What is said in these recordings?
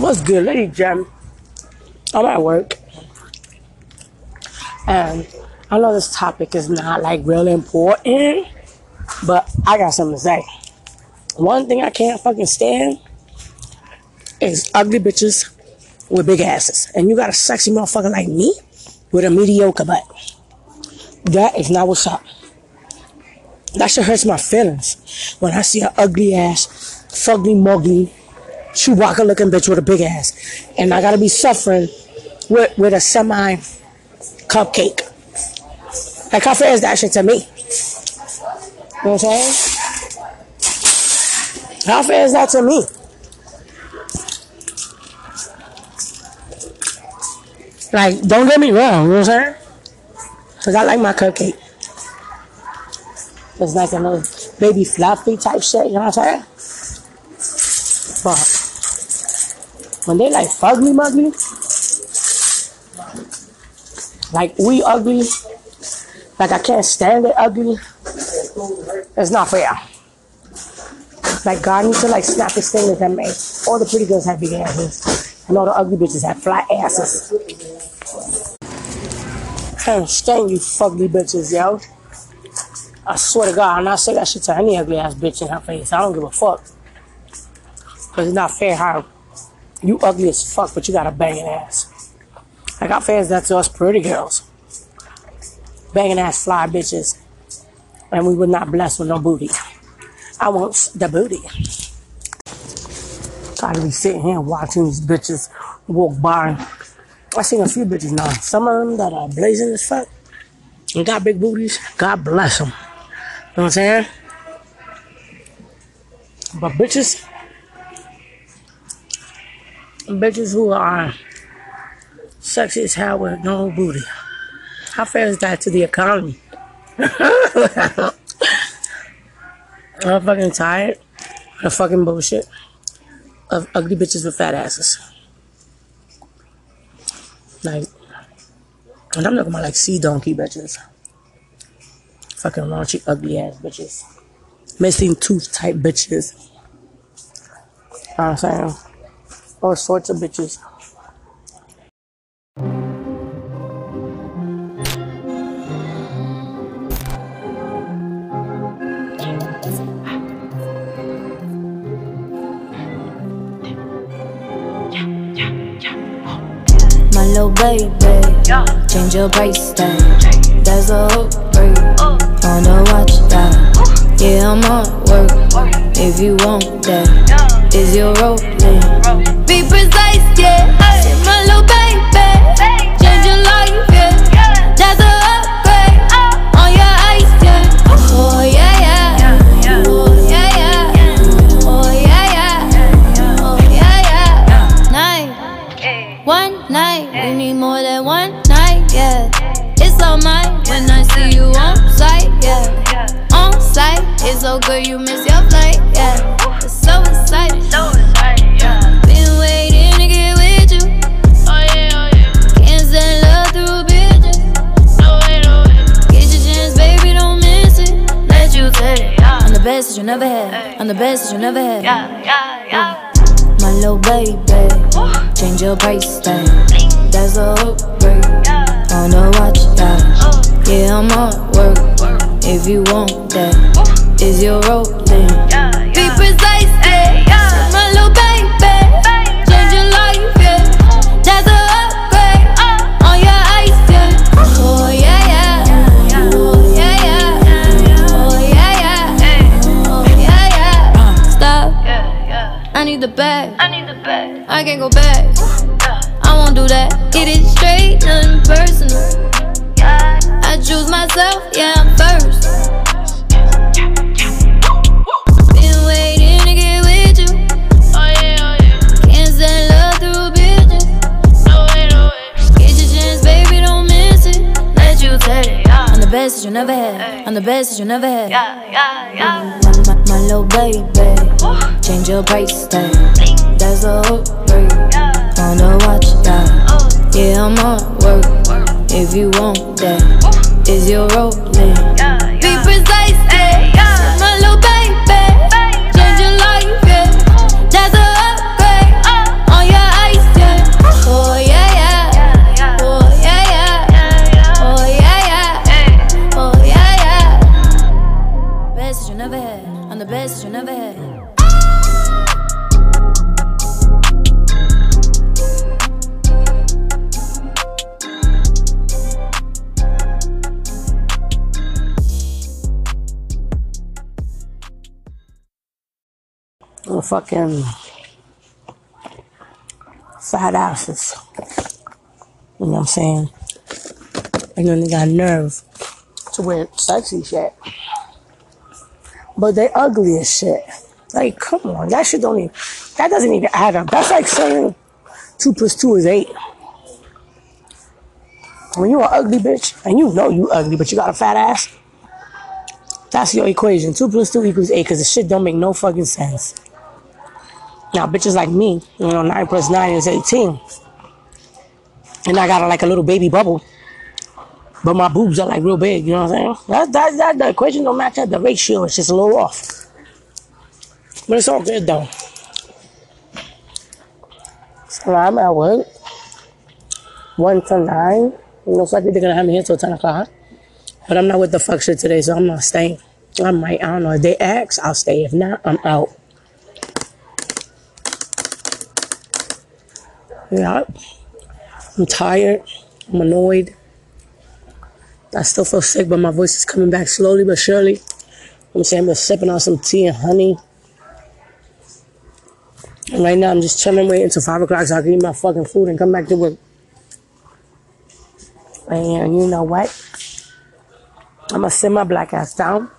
What's good, Lady Jem? I'm at work. And I know this topic is not like really important, but I got something to say. One thing I can't fucking stand is ugly bitches with big asses. And you got a sexy motherfucker like me with a mediocre butt. That is not what's up. That shit hurts my feelings when I see an ugly ass, fugly mugly, Chewbacca looking bitch with a big ass. And I gotta be suffering with, with a semi cupcake. Like, how fair is that shit to me? You know what I'm saying? How fair is that to me? Like, don't get me wrong, you know what I'm saying? Because I like my cupcake. It's like a little baby fluffy type shit, you know what I'm saying? But when they like fugly mugly, like we ugly, like I can't stand it ugly, it's not fair. Like God needs to like snap his fingers and make all the pretty girls have big asses. And all the ugly bitches have flat asses. Can't stand you fugly bitches, yo. I swear to God, I'm not saying that shit to any ugly ass bitch in her face. I don't give a fuck. Cause it's not fair how you ugly as fuck, but you got a banging ass. I got fans is that to us pretty girls? Banging ass fly bitches. And we would not bless with no booty. I want the booty. Gotta be sitting here watching these bitches walk by. I seen a few bitches now. Some of them that are blazing as fuck and got big booties. God bless them. You know what I'm saying? But bitches, bitches who are sexy as hell with no booty. How fair is that to the economy? I'm fucking tired of the fucking bullshit of ugly bitches with fat asses. Like, and I'm talking about like sea donkey bitches. Fucking raunchy, ugly ass bitches. Missing tooth type bitches. You know what I'm saying? All sorts of bitches. My little baby, change your price tag. That's a upgrade. Wanna watch that? Yeah, I'm on work. If you want that, is your rolling? Be precise, never had. I'm the best that you never had. My little baby, change your price tag. That's a upgrade. Wanna watch that? Yeah, I'm on work. If you want that, is your rolling? I'm the best that you never had. yeah, yeah, yeah. My, my, my little baby, change your price tag. That's a upgrade. Wanna watch that? Yeah, I'm on work. If you want that, is your rolling? Fucking fat asses. You know what I'm saying? And then they got nerve to wear sexy shit. But they ugly as shit. Like, come on, that shit don't even, that doesn't even add up. That's like saying two plus two is eight. When you an ugly bitch, and you know you ugly, but you got a fat ass, that's your equation. Two plus two equals eight, because the shit don't make no fucking sense. Now, bitches like me, you know, nine plus nine is 18. And I got like a little baby bubble. But my boobs are like real big, you know what I'm saying? That, that, that, the equation don't match up. The ratio is just a little off. But it's all good though. So I'm at work. One to nine. Most likely they're gonna have me here till 10 o'clock. But I'm not with the fuck shit today, so I'm not staying. I might, I don't know. If they ask, I'll stay. If not, I'm out. Yeah. I'm tired. I'm annoyed. I still feel sick, but my voice is coming back slowly but surely. I'm saying I'm sipping on some tea and honey. And right now I'm just chilling, waiting until 5 o'clock so I can eat my fucking food and come back to work. And you know what? I'm gonna sit my black ass down.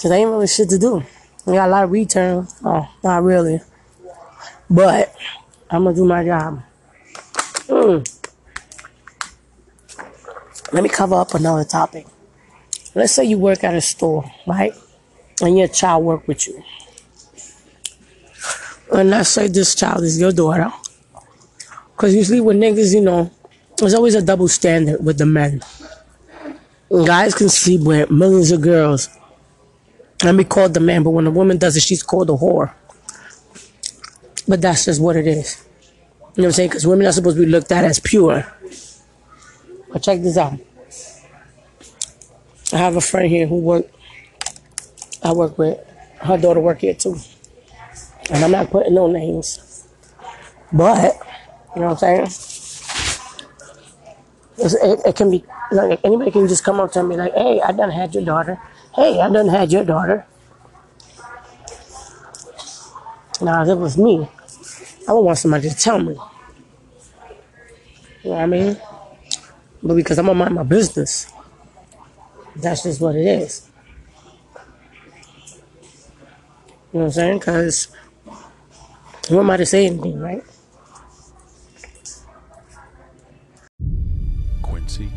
Cause I ain't really shit to do. I got a lot of return. Oh, not really. But I'm gonna do my job. Mm. Let me cover up another topic. Let's say you work at a store, right? And your child work with you. And let's say this child is your daughter. Because usually with niggas, you know, there's always a double standard with the men. Guys can sleep with millions of girls and be called the man, but when a woman does it, she's called a whore. But that's just what it is. You know what I'm saying? Because women are supposed to be looked at as pure. But check this out. I have a friend here who work. I work with. Her daughter work here too. And I'm not putting no names. But, you know what I'm saying? It, it can be, like, anybody can just come up to me like, hey, I done had your daughter. Hey, I done had your daughter. Now, if it was me, I would want somebody to tell me. You know what I mean? But because I'm gonna mind my business, that's just what it is. You know what I'm saying? Because who am I to say anything, right? Quincy,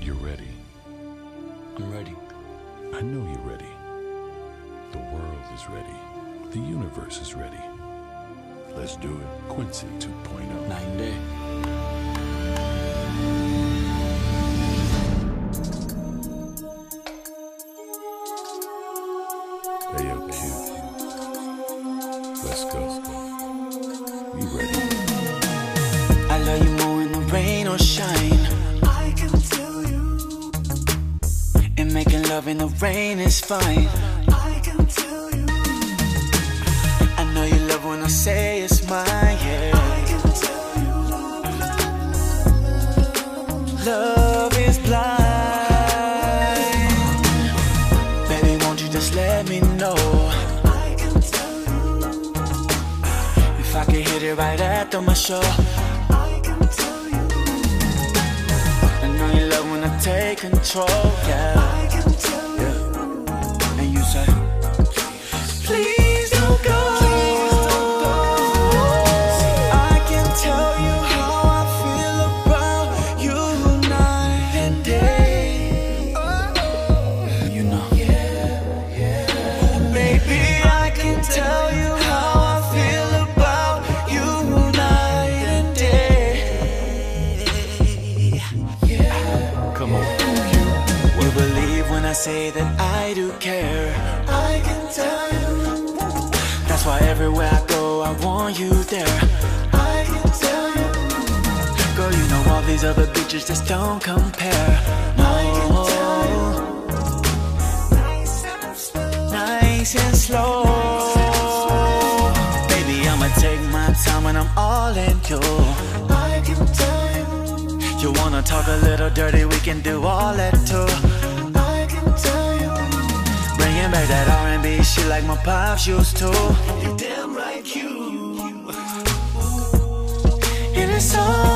you're ready. I'm ready. I know universe is ready. Let's do it. Quincy oh. 2.0. Nine day. Hey, yo, kid. Let's go. You ready? I love you more in the rain or shine. I can tell you, And making love in the rain is fine. Love is blind. Baby, won't you just let me know if I can hit it right after my show? I can tell you, I know you love when I take control, yeah. These other bitches just don't compare. No, nice and slow, nice and slow. Baby, I'ma take my time when I'm all in you. I can tell you, You wanna talk a little dirty, we can do all that too. I can tell you, Bringing back that R&B shit like my pops used to. You damn right you. And it's all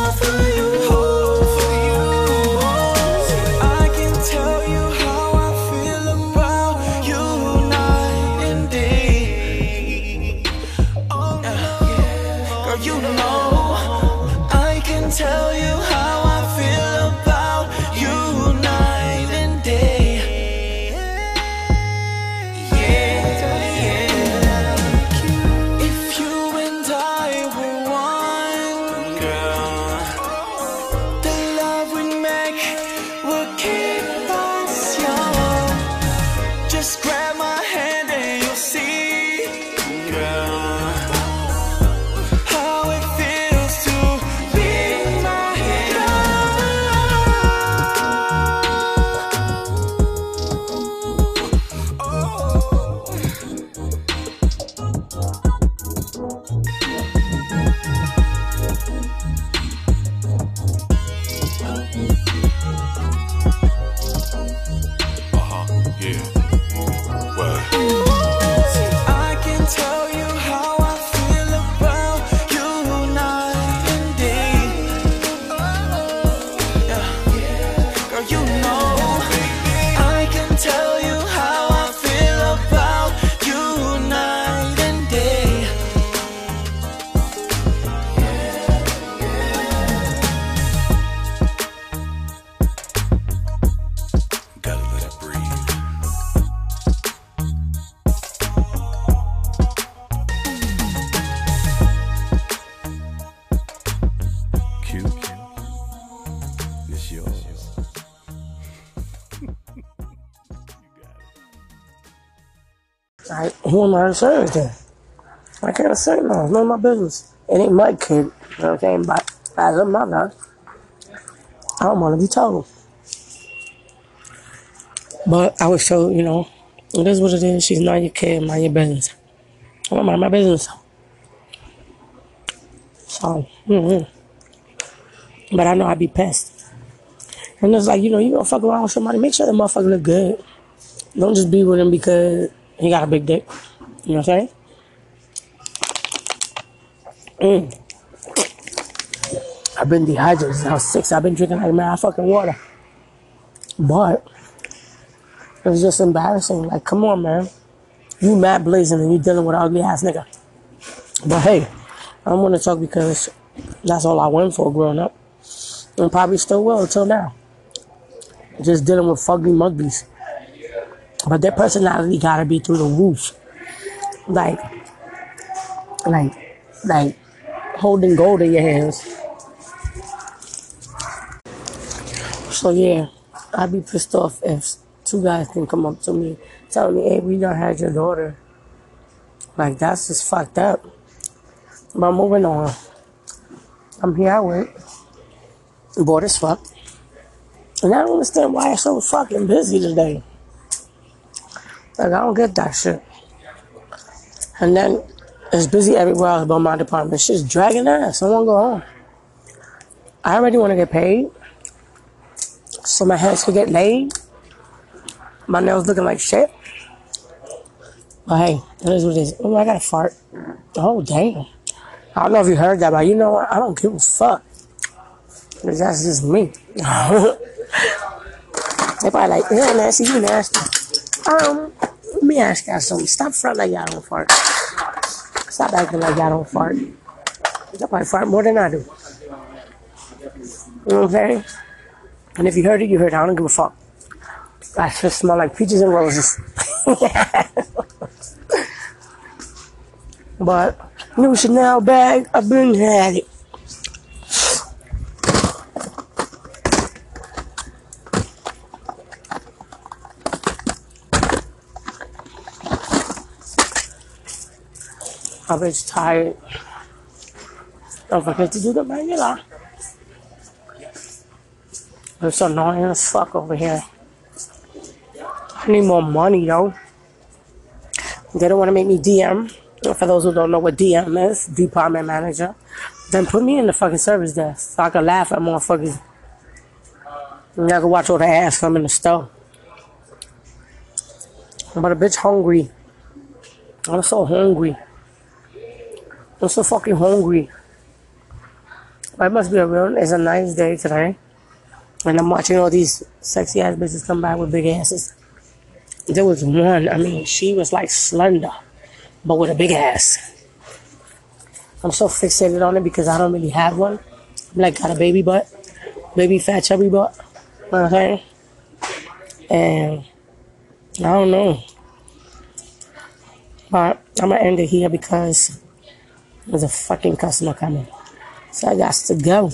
who am I to say anything? I can't say no. It's none of my business. It ain't my kid. You know what I'm saying? But as a mother, I don't want to be told. But I was told, you know, it is what it is. She's not your kid. Mind your business. I don't mind my business. So, mm but I know I'd be pissed. And it's like, you know, you gonna fuck around with somebody, make sure the motherfucker look good. Don't just be with him because he got a big dick. You know what I'm saying? Mm. I've been dehydrated since I was six. I've been drinking like mad fucking water. But it was just embarrassing. Like, come on, man. You mad blazing and you dealing with an ugly ass nigga. But hey, I don't want to talk because that's all I went for growing up. And probably still will until now. Just dealing with fugly mugglies. But their personality gotta be through the roof. Like, like, like holding gold in your hands. So yeah, I'd be pissed off if two guys can come up to me telling me, hey, we done had your daughter. Like, that's just fucked up. But moving on. I'm here at work. Bored as fuck. And I don't understand why it's so fucking busy today. Like, I don't get that shit. And then it's busy everywhere else but my department. Shit's dragging ass. I go home. I already want to get paid. So my hands could get laid. My nails looking like shit. But hey, it is what it is. Oh, I got a fart. Oh, damn. I don't know if you heard that, but you know what? I don't give a fuck. that's just me. they probably like, yeah, nasty, you nasty. Um, let me ask y'all something. Stop fronting like y'all don't fart. Stop acting like y'all don't fart. Y'all probably fart more than I do. Saying? And if you heard it, you heard it. I don't give a fuck. I just smell like peaches and roses. but new Chanel bag, I've been had it. Was tired. Don't forget to do the regular. It's annoying as fuck over here. I need more money, yo. They don't want to make me DM. For those who don't know what DM is, department manager, then put me in the fucking service desk so I can laugh at motherfuckers. And I can watch all the ass come in the store. But a bitch hungry. I'm so hungry. I'm so fucking hungry. I must be a real, it's a nice day today. And I'm watching all these sexy ass bitches come by with big asses. There was one, I mean, she was like slender, but with a big ass. I'm so fixated on it because I don't really have one. I'm like, got a baby butt, baby fat chubby butt. Saying? And I don't know. But I'm gonna end it here because there's a fucking customer coming. So I got to go.